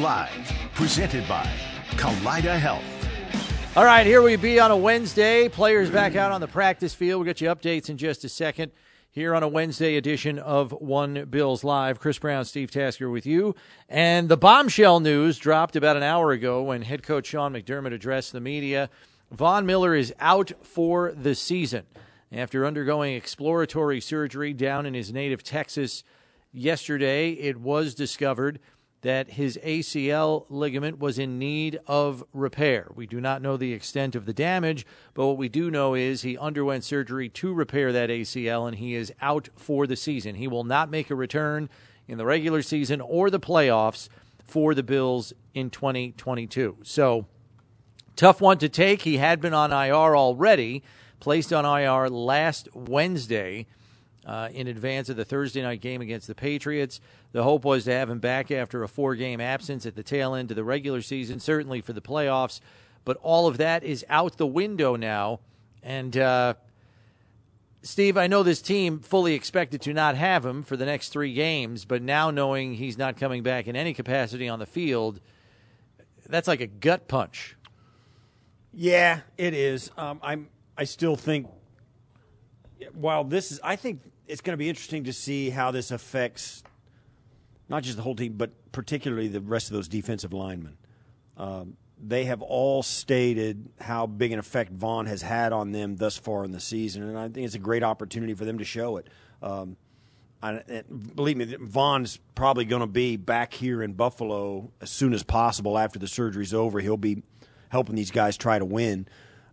Live, presented by Kaleida Health. All right, here we be on a Wednesday. Players back out on the practice field. We'll get you updates in just a second here on a Wednesday edition of One Bills Live. Chris Brown, Steve Tasker with you. And the bombshell news dropped about an hour ago when head coach Sean McDermott addressed the media. Von Miller is out for the season after undergoing exploratory surgery down in his native Texas. Yesterday, it was discovered that his ACL ligament was in need of repair. We do not know the extent of the damage, but what we do know is he underwent surgery to repair that ACL and he is out for the season. He will not make a return in the regular season or the playoffs for the Bills in 2022. So, tough one to take. He had been on IR already, placed on IR last Wednesday uh, in advance of the Thursday night game against the Patriots. The hope was to have him back after a four game absence at the tail end of the regular season, certainly for the playoffs. But all of that is out the window now. And, uh, Steve, I know this team fully expected to not have him for the next three games, but now knowing he's not coming back in any capacity on the field, that's like a gut punch. Yeah, it is. Um, I'm. I still think. While this is, I think it's going to be interesting to see how this affects not just the whole team, but particularly the rest of those defensive linemen. Um, they have all stated how big an effect Von has had on them thus far in the season, and I think it's a great opportunity for them to show it. Um, I, believe me, Von's probably going to be back here in Buffalo as soon as possible after the surgery's over. He'll be helping these guys try to win.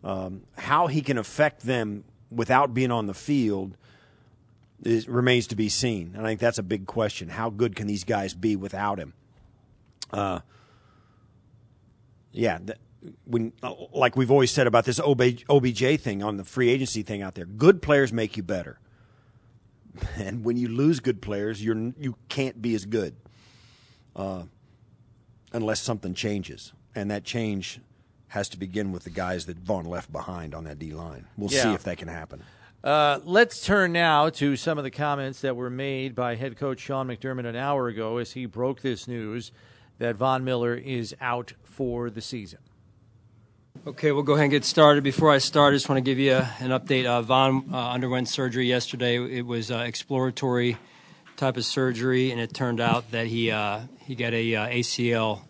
Um, how he can affect them without being on the field is, remains to be seen. And I think that's a big question. How good can these guys be without him? Uh, yeah, th- when like we've always said about this OB, OBJ thing on the free agency thing out there, good players make you better. And when you lose good players, you're you can't be as good uh, unless something changes, and that change has to begin with the guys that Von left behind on that D line. We'll Yeah. see if that can happen. Uh, let's turn now to some of the comments that were made by head coach Sean McDermott an hour ago as he broke this news that Von Miller is out for the season. Okay, we'll go ahead and get started. Before I start, I just want to give you an update. Uh, Von uh, underwent surgery yesterday. It was uh, exploratory type of surgery, and it turned out that he uh, he got a uh, ACL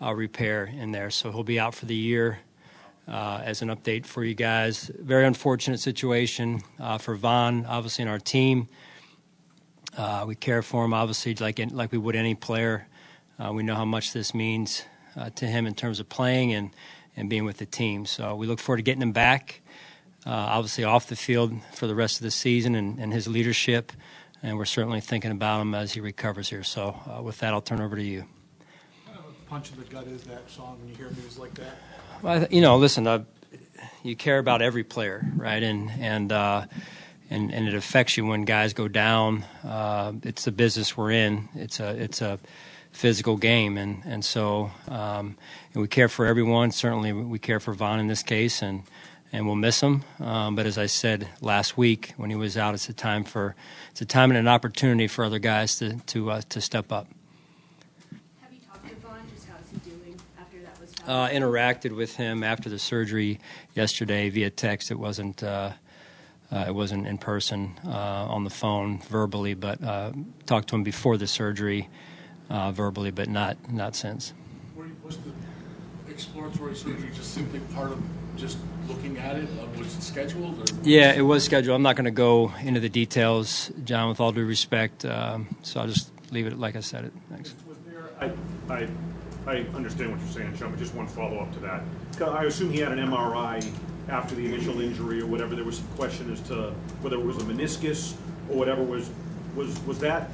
repair in there, so he'll be out for the year. Uh, as an update for you guys, very unfortunate situation uh, for Von, obviously in our team. Uh, we care for him, obviously, like like we would any player. Uh, we know how much this means uh, to him in terms of playing and, and being with the team. So we look forward to getting him back, uh, obviously off the field for the rest of the season and, and his leadership. And we're certainly thinking about him as he recovers here. So with that, I'll turn over to you. punch in the gut is that, song when you hear news like that? Well, you know, listen, uh, you care about every player, right? And and uh, and, and it affects you when guys go down. Uh, it's the business we're in. It's a it's a physical game, and and so um, and we care for everyone. Certainly, we care for Von in this case, and and we'll miss him. Um, but as I said last week when he was out, it's a time for it's a time and an opportunity for other guys to to uh, to step up. Have you talked to Von? Just how's he doing after that was Uh, interacted with him after the surgery yesterday via text. It wasn't. Uh, uh, it wasn't in person uh, on the phone verbally, but uh, talked to him before the surgery uh, verbally, but not not since. Were Was the exploratory surgery just simply part of just looking at it? Uh, Was it scheduled? Or Yeah, it was scheduled. I'm not going to go into the details, John, with all due respect. Um, so I'll just leave it like I said it. Thanks. Was there, I, I, I understand what you're saying, Sean, but just one follow-up to that. I assume he had an MRI after the initial injury or whatever. There was some question as to whether it was a meniscus or whatever. Was, was, was that,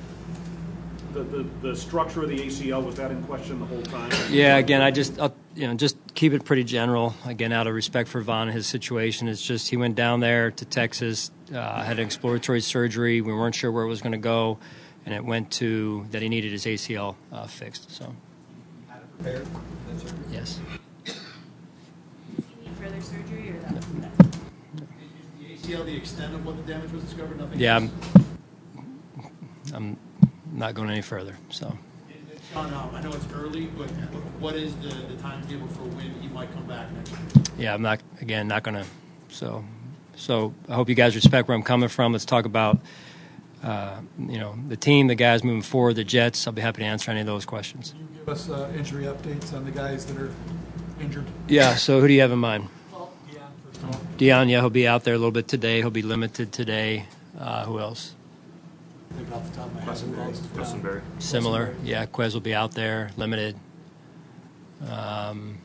the, the, the structure of the ACL, was that in question the whole time? Yeah, again, I just, I'll, you know, just keep it pretty general. Again, out of respect for Von and his situation, it's just he went down there to Texas, uh, had an exploratory surgery. We weren't sure where it was going to go, and it went to that he needed his ACL uh, fixed. So, prepared? yes. Does he need further surgery or that? that- The ACL, the extent of what the damage was discovered, nothing Yeah, else? I'm, I'm not going any further. So. And, and Sean, um, I know it's early, but what is the, the timetable for when he might come back next year? yeah, I'm not again not gonna. So, so I hope you guys respect where I'm coming from. Let's talk about, uh, you know, the team, the guys moving forward, the Jets. I'll be happy to answer any of those questions. Can you give us uh, injury updates on the guys that are injured? Yeah. So who do you have in mind? Well, Dion, first of all. Dion. Yeah, he'll be out there a little bit today. He'll be limited today. Uh, who else? I think off the top of my head. who. Similar. Yeah, Quez will be out there, limited. Um,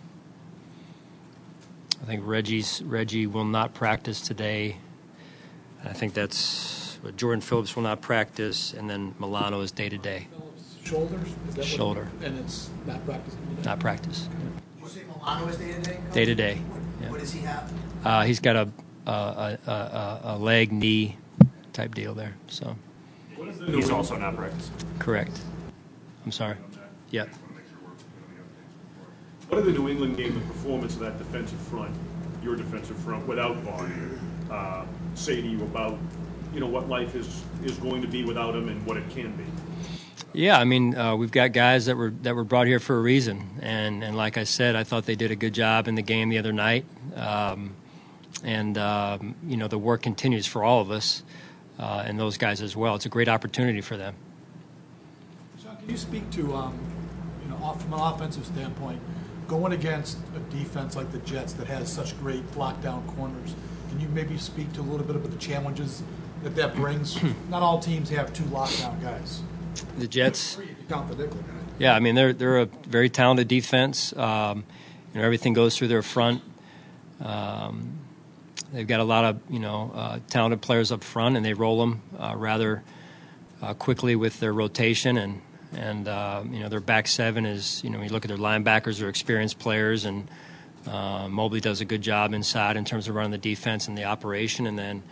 I think Reggie's Reggie will not practice today. I think that's but Jordan Phillips will not practice, and then Milano is day to day, Shoulders? Is that what- Shoulder. And it's not practicing today? not practice, Did you say Milano is day to day? day to day. What, Yeah. what does he have? Uh, he's got a a, a, a a leg knee type deal there. So He's also not practicing. correct. I'm sorry. Yep. What did the New England game, the performance of that defensive front, your defensive front, without Von, uh, say to you about, you know, what life is, is going to be without him and what it can be? Yeah, I mean, uh, we've got guys that were that were brought here for a reason, and and like I said, I thought they did a good job in the game the other night, um, and um, you know the work continues for all of us, uh, and those guys as well. It's a great opportunity for them. Sean, can you speak to, um, you know, off- from an offensive standpoint, going against a defense like the Jets that has such great lockdown corners? Can you maybe speak to a little bit about the challenges that that brings? Not all teams have two lockdown guys. The Jets, Three, if you count the Nickel guy. yeah, I mean they're they're a very talented defense. Um, you know everything goes through their front. Um, they've got a lot of you know uh, talented players up front, and they roll them uh, rather uh, quickly with their rotation and and uh, you know their back seven is you know when you look at their linebackers, they're experienced players, and uh, Mosley does a good job inside in terms of running the defense and the operation, and then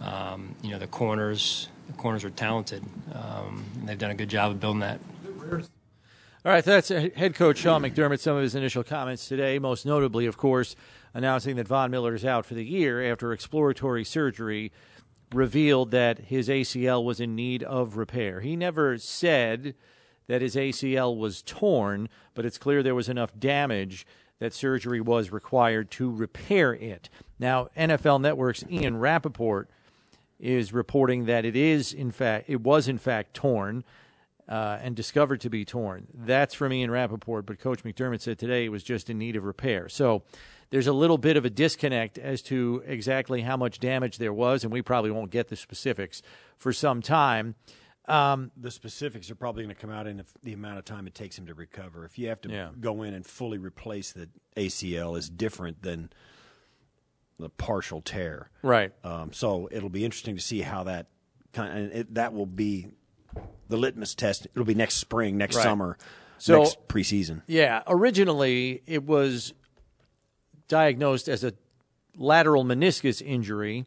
um, you know the corners the corners are talented. Um, and they've done a good job of building that. All right, that's head coach Sean McDermott. Some of his initial comments today, most notably, of course, announcing that Von Miller is out for the year after exploratory surgery revealed that his ACL was in need of repair. He never said that his ACL was torn, but it's clear there was enough damage that surgery was required to repair it. Now, NFL Network's Ian Rapoport is reporting that it is, in fact, it was in fact torn uh, and discovered to be torn. That's from Ian Rapoport, but Coach McDermott said today it was just in need of repair. So there's a little bit of a disconnect as to exactly how much damage there was, and we probably won't get the specifics for some time. Um, the specifics are probably going to come out in the, amount of time it takes him to recover. If you have to Yeah. go in and fully replace the ACL, is different than the partial tear. Right. Um, so it'll be interesting to see how that kind and it, that will be the litmus test. It'll be next spring, next Right. summer, So- next preseason. Yeah, originally it was diagnosed as a lateral meniscus injury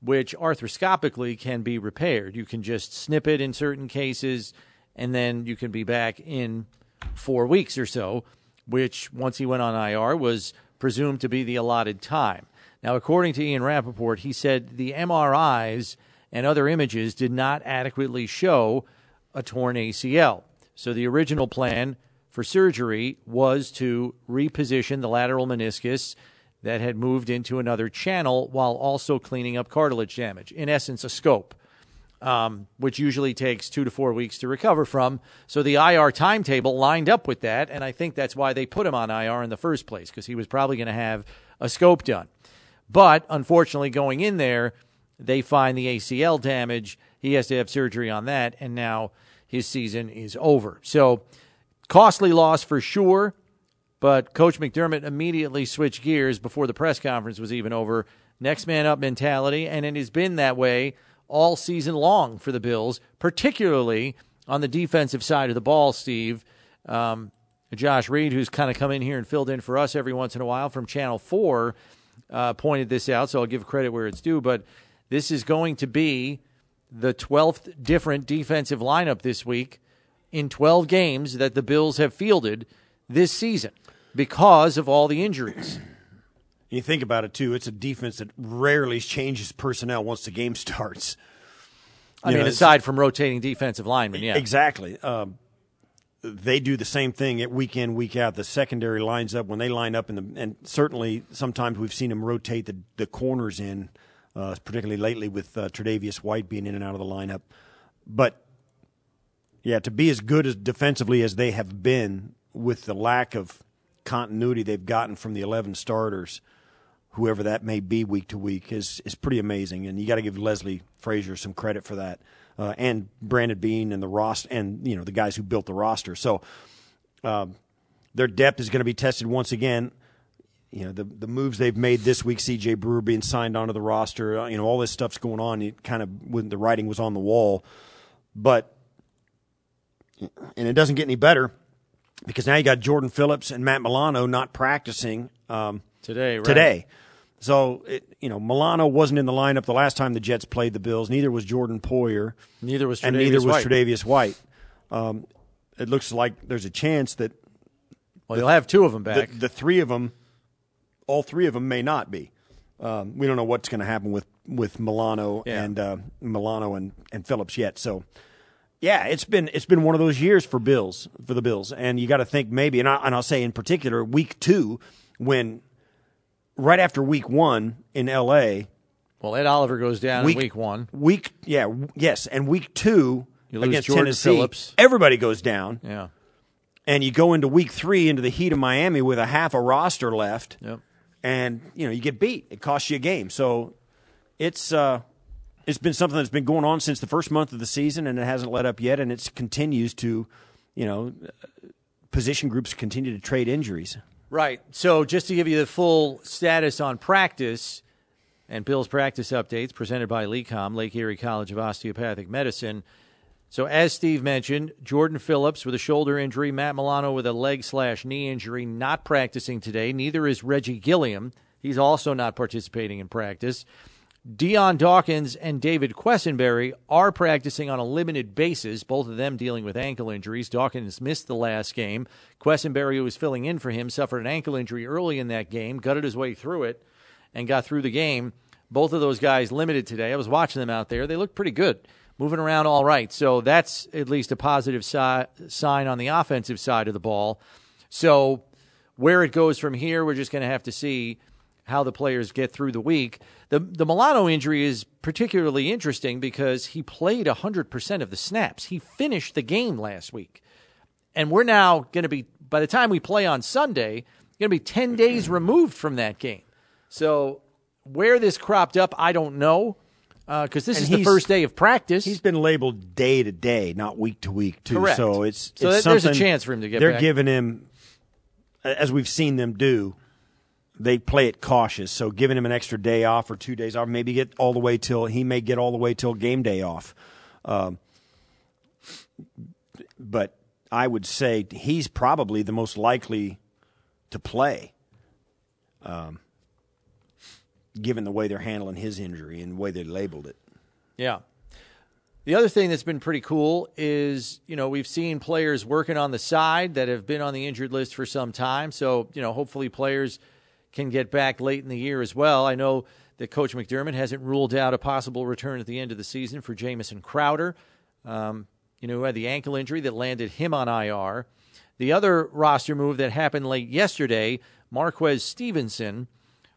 which arthroscopically can be repaired. You can just snip it in certain cases, and then you can be back in four weeks or so, which once he went on IR was presumed to be the allotted time. Now, according to Ian Rapoport, he said the MRIs and other images did not adequately show a torn ACL. So the original plan for surgery was to reposition the lateral meniscus that had moved into another channel while also cleaning up cartilage damage. In essence, a scope, um, which usually takes two to four weeks to recover from. So the IR timetable lined up with that, and I think that's why they put him on IR in the first place, because he was probably going to have a scope done. But unfortunately, going in there, they find the ACL damage. He has to have surgery on that, and now his season is over. So, costly loss for sure. But Coach McDermott immediately switched gears before the press conference was even over. Next man up mentality, and it has been that way all season long for the Bills, particularly on the defensive side of the ball, Steve. Um, Josh Reed, who's kind of come in here and filled in for us every once in a while from Channel 4, uh, pointed this out, so I'll give credit where it's due. But this is going to be the 12th different defensive lineup this week in 12 games that the Bills have fielded this season because of all the injuries. You think about it too; it's a defense that rarely changes personnel once the game starts. I You mean, know, aside from rotating defensive linemen, yeah, Exactly. Um, they do the same thing at week in, week out. The secondary lines up when they line up, in the, and certainly sometimes we've seen them rotate the, the corners in, uh, particularly lately with uh, Tre'Davious White being in and out of the lineup. But yeah, to be as good as defensively as they have been with the lack of continuity they've gotten from the 11 starters, whoever that may be week to week, is is pretty amazing. And you got to give Leslie Frazier some credit for that, uh, and Brandon Beane and the roster, and you know the guys who built the roster. So um, their depth is going to be tested once again. You know the the moves they've made this week. C.J. Brewer being signed onto the roster. uh, You know all this stuff's going on. It kind of when the writing was on the wall, but and it doesn't get any better because now you got Jordan Phillips and Matt Milano not practicing um, today. Right? today. So it, you know Milano wasn't in the lineup the last time the Jets played the Bills. Neither was Jordan Poyer. Neither was and neither was White. Tre'Davious White. Um, it looks like there's a chance that Well, you'll have two of them the, back. the three of them, all three of them may not be. Um, we don't know what's going to happen with with Milano Yeah. and uh, Milano and, and Phillips yet. So, yeah, it's been it's been one of those years for Bills for the Bills, and you got to think maybe, and, I, and I'll say in particular, week two when right after week one in L.A. Well, Ed Oliver goes down in week one. Week, yeah, w- yes, and week two You lose against Jordan Tennessee, Phillips. everybody goes down Yeah. and you go into week three into the heat of Miami with a half a roster left, Yep. and you know you get beat. It costs you a game. So it's uh, it's been something that's been going on since the first month of the season, and it hasn't let up yet, and it continues to, you know, uh, position groups continue to trade injuries. Right. So just to give you the full status on practice and Bill's practice updates presented by LECOM, Lake Erie College of Osteopathic Medicine. So as Steve mentioned, Jordan Phillips with a shoulder injury, Matt Milano with a leg slash knee injury, not practicing today. Neither is Reggie Gilliam. He's also not participating in practice. Dion Dawkins and David Quessenberry are practicing on a limited basis, both of them dealing with ankle injuries. Dawkins missed the last game. Quessenberry, who was filling in for him, suffered an ankle injury early in that game, gutted his way through it, and got through the game. Both of those guys limited today. I was watching them out there. They looked pretty good, moving around all right. So that's at least a positive si- sign on the offensive side of the ball. So where it goes from here, we're just going to have to see how the players get through the week. The the Milano injury is particularly interesting because he played 100% of the snaps. He finished the game last week. And we're now going to be by the time we play on Sunday, going to be 10 days removed from that game. So where this cropped up, I don't know. Uh, because this And is the first day of practice. He's been labeled day to day, not week to week, too. Correct. So it's So it's there's a chance for him to get They're back. giving him, as we've seen them do, they play it cautious. So giving him an extra day off or two days off, maybe get all the way till he may get all the way till game day off. Um, but I would say he's probably the most likely to play. Um, given the way they're handling his injury and the way they labeled it. Yeah. The other thing that's been pretty cool is, you know, we've seen players working on the side that have been on the injured list for some time. So, you know, hopefully players can get back late in the year as well. I know that Coach McDermott hasn't ruled out a possible return at the end of the season for Jamison Crowder, um, you know, who had the ankle injury that landed him on IR. The other roster move that happened late yesterday, Marquez Stevenson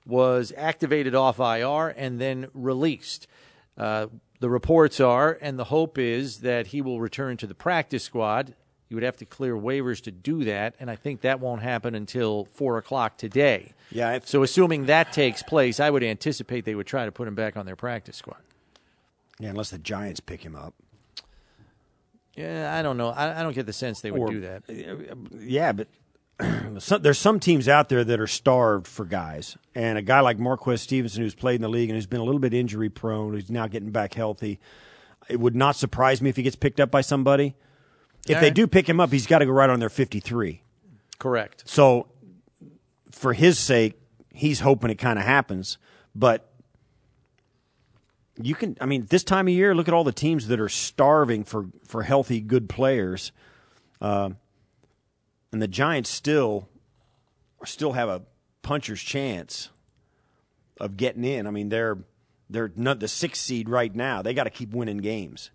was activated off IR and then released. Uh, the reports are, and the hope is that he will return to the practice squad. You would have to clear waivers to do that, and I think that won't happen until four o'clock today. Yeah. so, assuming that takes place, I would anticipate they would try to put him back on their practice squad. Yeah, unless the Giants pick him up. Yeah, I don't know. I, I don't get the sense they would Or- do that. Uh, yeah, but some, there's some teams out there that are starved for guys, and a guy like Marquez Stevenson, who's played in the league and who's been a little bit injury prone, who's now getting back healthy. It would not surprise me if he gets picked up by somebody. If All they right. do pick him up, he's got to go right on their 53. Correct. So, for his sake, he's hoping it kind of happens. But you can, I mean, this time of year, look at all the teams that are starving for for healthy, good players, uh, and the Giants still still have a puncher's chance of getting in. I mean, they're they're not the sixth seed right now. They got to keep winning games.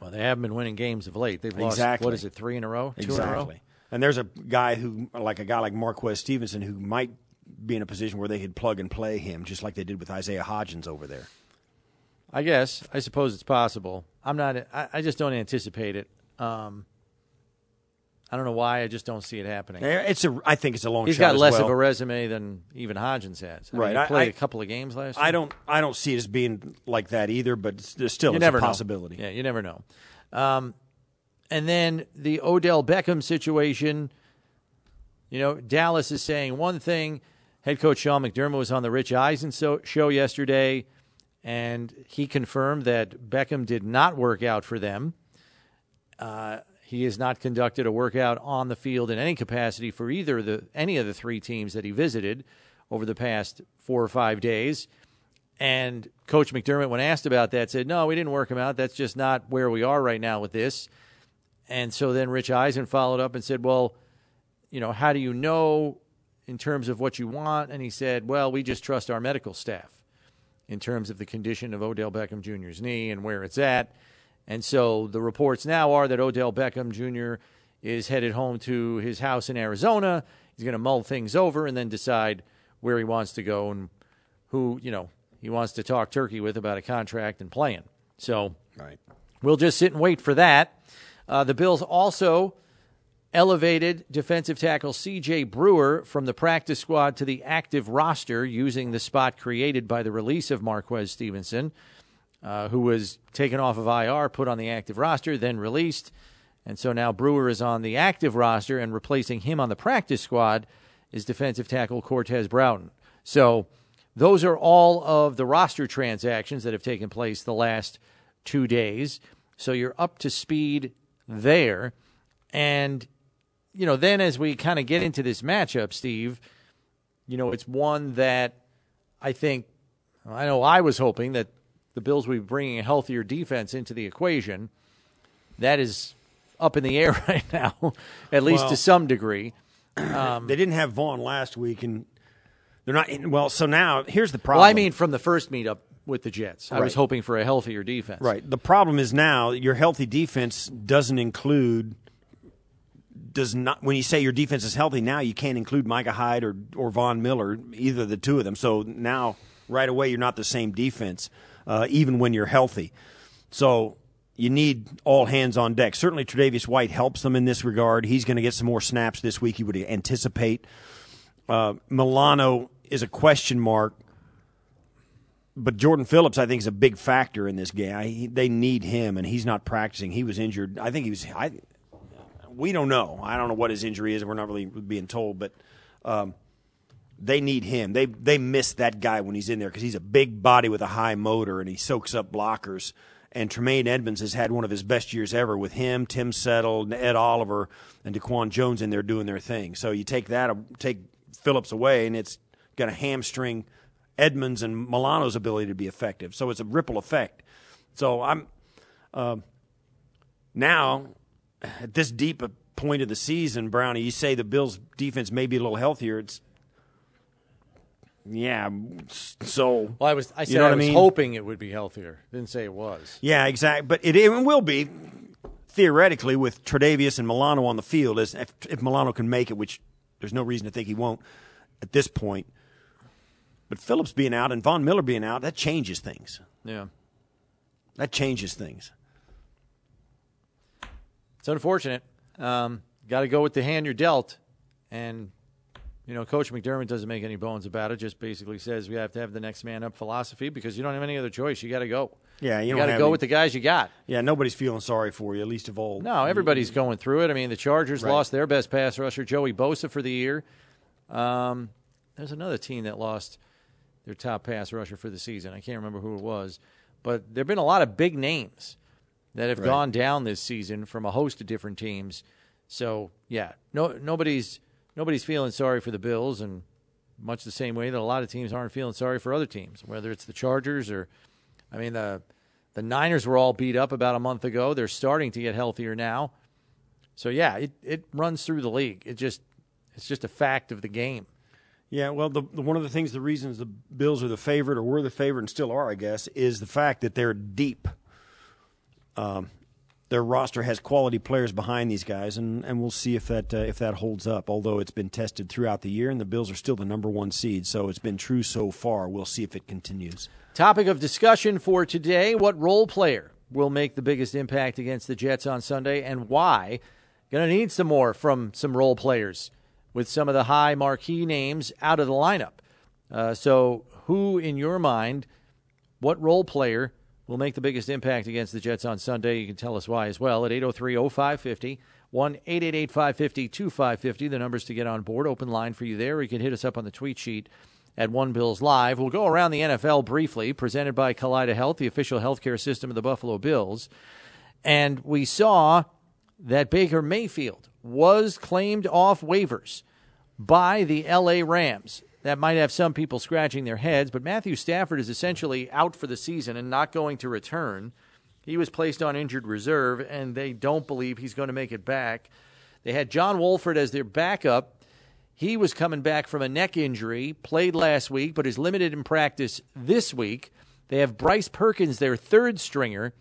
Well, they haven't been winning games of late. They've lost, Exactly. what is it, three in a row? Two in a row? Exactly. And there's a guy who, like a guy like Marquez Stevenson, who might be in a position where they could plug and play him, just like they did with Isaiah Hodgins over there. I guess. I suppose it's possible. I'm not. I, I just don't anticipate it. Um, I don't know why. I just don't see it happening. It's a. I think it's a long He's shot. got less well. of a resume than even Hodgins has. I mean, Right. he I- played I- a couple of games last year. I don't. I don't see it as being like that either. But there's still you it's never a know. possibility. Yeah, you never know. Um, and then the Odell Beckham situation. You know, Dallas is saying one thing. Head coach Sean McDermott was on the Rich Eisen show yesterday, and he confirmed that Beckham did not work out for them. Uh, he has not conducted a workout on the field in any capacity for either the any of the three teams that he visited over the past four or five days. And Coach McDermott, when asked about that, said, "No, we didn't work him out. That's just not where we are right now with this." And so then Rich Eisen followed up and said, "Well, you know, how do you know in terms of what you want?" And he said, "Well, we just trust our medical staff in terms of the condition of Odell Beckham Jr.'s knee and where it's at." And so the reports now are that Odell Beckham Jr. is headed home to his house in Arizona. He's going to mull things over and then decide where he wants to go and who, you know, he wants to talk turkey with about a contract and playing. So Right. we'll just sit and wait for that. Uh, the Bills also elevated defensive tackle C.J. Brewer from the practice squad to the active roster using the spot created by the release of Marquez Stevenson, uh, who was taken off of IR, put on the active roster, then released. And so now Brewer is on the active roster, and replacing him on the practice squad is defensive tackle Cortez Broughton. So those are all of the roster transactions that have taken place the last two days. So you're up to speed there. And, you know, then as we kind of get into this matchup, Steve, you know, it's one that I think, I know I was hoping that the Bills will be bringing a healthier defense into the equation. That is up in the air right now, at least Well- to some degree. Um, they didn't have Von last week, and they're not. In, well, so now here's the problem. Well, I mean, from the first meetup with the Jets, I was hoping for a healthier defense. Right. The problem is now your healthy defense doesn't include does not when you say your defense is healthy now you can't include Micah Hyde or or Von Miller either the two of them. So now right away you're not the same defense uh, even when you're healthy. So you need all hands on deck. Certainly Tre'Davious White helps them in this regard. He's going to get some more snaps this week. You would anticipate. Uh, Milano is a question mark but Jordan Phillips, I think, is a big factor in this game. I, they need him, and he's not practicing. He was injured. I think he was. I, we don't know. I don't know what his injury is. We're not really being told, but um, they need him. They they miss that guy when he's in there because he's a big body with a high motor, and he soaks up blockers. And Tremaine Edmunds has had one of his best years ever with him, Tim Settle, Ed Oliver, and Daquan Jones in there doing their thing. So you take that, take Phillips away, and it's going to hamstring Edmonds and Milano's ability to be effective. So it's a ripple effect. So I'm uh, now at this deep a point of the season, Brownie. You say the Bills' defense may be a little healthier. It's yeah. So Well, I was I said you know I what was mean? hoping it would be healthier. Didn't say it was. Yeah, exactly. But it, it will be theoretically with Tre'Davious and Milano on the field. As if, if Milano can make it, which there's no reason to think he won't at this point. But Phillips being out and Von Miller being out, that changes things. Yeah. That changes things. It's unfortunate. Um, Got to go with the hand you're dealt, and you know, Coach McDermott doesn't make any bones about it. Just basically says we have to have the next man up philosophy because you don't have any other choice. You got to go. Yeah, you, don't got to go any- with the guys you got. Yeah, nobody's feeling sorry for you, at least of all. No, everybody's going through it. I mean, the Chargers Right. lost their best pass rusher, Joey Bosa, for the year. Um, there's another team that lost their top pass rusher for the season. I can't remember who it was, but there have been a lot of big names that have Right. gone down this season from a host of different teams. So yeah, no, nobody's nobody's feeling sorry for the Bills, and much the same way that a lot of teams aren't feeling sorry for other teams, whether it's the Chargers or, I mean the the Niners were all beat up about a month ago. They're starting to get healthier now. So yeah, it, it runs through the league. It just it's just a fact of the game. Yeah, well, the, the one of the things, the reasons the Bills are the favorite, or were the favorite, and still are, I guess, is the fact that they're deep. Um, their roster has quality players behind these guys, and, and we'll see if that uh, if that holds up. Although it's been tested throughout the year, and the Bills are still the number one seed, so it's been true so far. We'll see if it continues. Topic of discussion for today what role player will make the biggest impact against the Jets on Sunday and why? Going to need some more from some role players with some of the high marquee names out of the lineup. Uh, so, who in your mind, what role player will make the biggest impact against the Jets on Sunday? You can tell us why as well at 803 0550, 1 888 550 2550. The numbers to get on board. Open line for you there. You can hit us up on the tweet sheet at One Bills Live. We'll go around the NFL briefly, presented by Kaleida Health, the official healthcare system of the Buffalo Bills. And we saw that Baker Mayfield was claimed off waivers by the LA Rams. That might have some people scratching their heads, but Matthew Stafford is essentially out for the season and not going to return. He was placed on injured reserve, and they don't believe he's going to make it back. They had John Wolford as their backup. He was coming back from a neck injury, played last week, but is limited in practice this week. They have Bryce Perkins, their third stringer,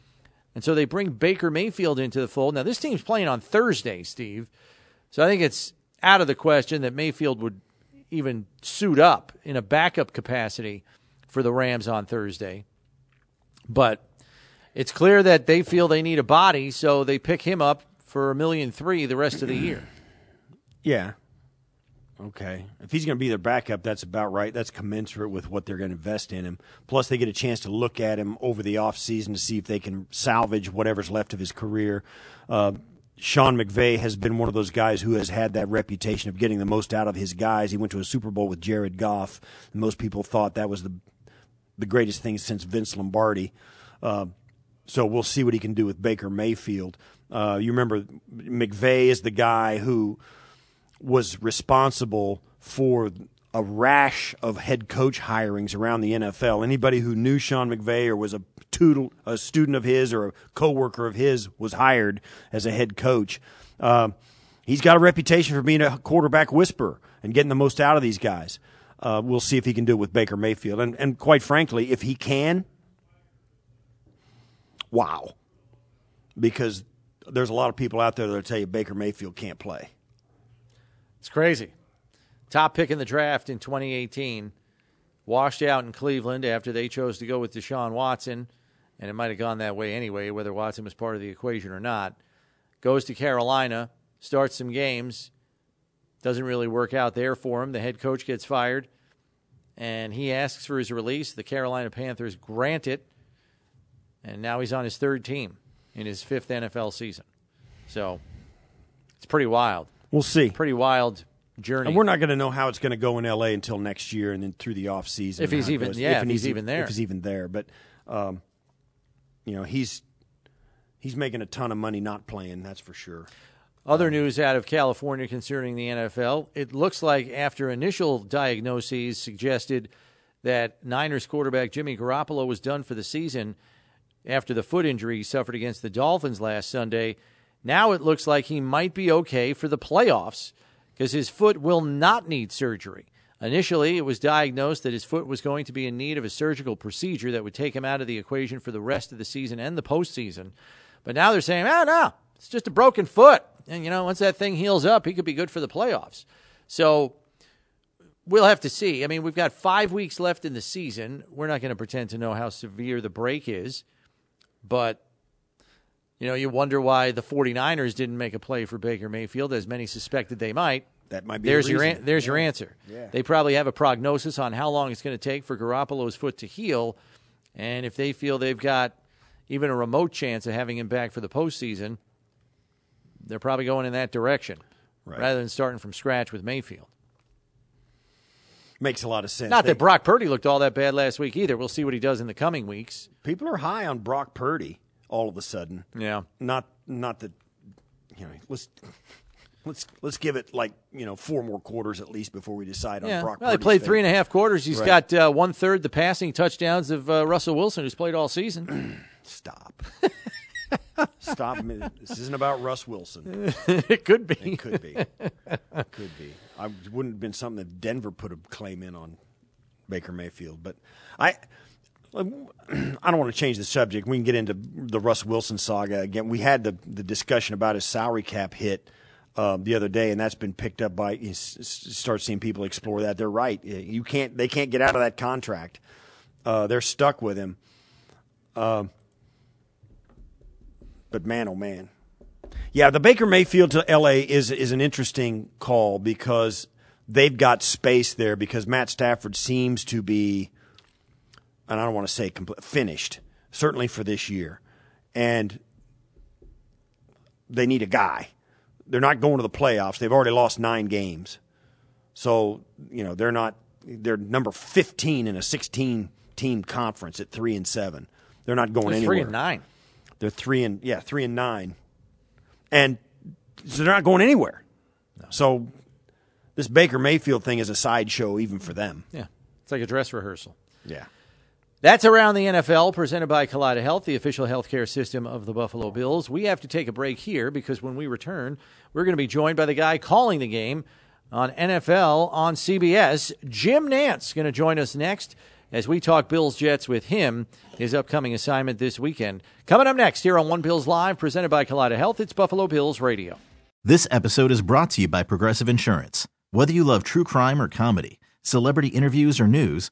and so they bring Baker Mayfield into the fold. Now, this team's playing on Thursday, Steve. So I think it's out of the question that Mayfield would even suit up in a backup capacity for the Rams on Thursday. But it's clear that they feel they need a body, so they pick him up for a million three the rest of the year. Yeah. Okay. If he's going to be their backup, that's about right. That's commensurate with what they're going to invest in him. Plus, they get a chance to look at him over the offseason to see if they can salvage whatever's left of his career. Uh, Sean McVay has been one of those guys who has had that reputation of getting the most out of his guys. He went to a Super Bowl with Jared Goff. Most people thought that was the the greatest thing since Vince Lombardi. Uh, so we'll see what he can do with Baker Mayfield. Uh, you remember McVay is the guy who was responsible for a rash of head coach hirings around the NFL. Anybody who knew Sean McVay or was a, toodle, a student of his or a coworker of his was hired as a head coach. Uh, he's got a reputation for being a quarterback whisperer and getting the most out of these guys. Uh, we'll see if he can do it with Baker Mayfield. And, and quite frankly, if he can, wow. Because there's a lot of people out there that'll tell you Baker Mayfield can't play. It's crazy. Top pick in the draft in 2018, washed out in Cleveland after they chose to go with Deshaun Watson, and it might have gone that way anyway, whether Watson was part of the equation or not. Goes to Carolina, starts some games, doesn't really work out there for him. The head coach gets fired, and he asks for his release. The Carolina Panthers grant it, and now he's on his third team in his fifth NFL season. So it's pretty wild. We'll see. Pretty wild journey. And we're not going to know how it's going to go in LA until next year and then through the off season. If he's even- goes. yeah, if he's even there. If he's even there, but um, you know he's he's making a ton of money not playing. That's for sure. Other news out of California concerning the NFL. It looks like after initial diagnoses suggested that Niners quarterback Jimmy Garoppolo was done for the season after the foot injury he suffered against the Dolphins last Sunday. Now it looks like he might be okay for the playoffs because his foot will not need surgery. Initially, it was diagnosed that his foot was going to be in need of a surgical procedure that would take him out of the equation for the rest of the season and the postseason. But now they're saying, oh, no, it's just a broken foot. And, you know, once that thing heals up, he could be good for the playoffs. So we'll have to see. I mean, we've got five weeks left in the season. We're not going to pretend to know how severe the break is. But, you know, you wonder why the 49ers didn't make a play for Baker Mayfield, as many suspected they might. That might be. There's your an- there's your answer. Yeah. They probably have a prognosis on how long it's going to take for Garoppolo's foot to heal, and if they feel they've got even a remote chance of having him back for the postseason, they're probably going in that direction rather than starting from scratch with Mayfield. Makes a lot of sense. Not They- that Brock Purdy looked all that bad last week either. We'll see what he does in the coming weeks. people are high on Brock Purdy all of a sudden. Yeah. Not not that you know. Let's let's let's give it like you know four more quarters at least before we decide on Yeah. Brock. Well, he Purdy's played fate. three and a half quarters. He's Right. got uh, one third the passing touchdowns of uh, Russell Wilson, who's played all season. Stop. Stop. This isn't about Russ Wilson. it could be. It could be. It could be. I wouldn't have been something that Denver put a claim in on Baker Mayfield, but I. I don't want to change the subject. We can get into the Russ Wilson saga again. We had the the discussion about his salary cap hit uh, the other day, and that's been picked up by. You start seeing people explore that. They're right. You can't. They can't get out of that contract. Uh, they're stuck with him. Um, but man, oh man, yeah, the Baker Mayfield to L.A. is is an interesting call because they've got space there because Matt Stafford seems to be, and I don't want to say compl- finished, certainly for this year, and they need a guy. They're not going to the playoffs. They've already lost nine games, so you know they're not. They're number fifteen in a sixteen team conference at three and seven. They're not going They're anywhere. three and nine. They're three and yeah, three and nine, and so they're not going anywhere. So this Baker Mayfield thing is a sideshow even for them. Yeah, it's like a dress rehearsal. Yeah. That's around the NFL, presented by Kaleida Health, the official healthcare system of the Buffalo Bills. We have to take a break here because when we return, we're going to be joined by the guy calling the game on NFL on CBS. Jim Nantz going to join us next as we talk Bills Jets with him. His upcoming assignment this weekend. Coming up next here on One Bills Live, presented by Kaleida Health. It's Buffalo Bills Radio. This episode is brought to you by Progressive Insurance. Whether you love true crime or comedy, celebrity interviews or news,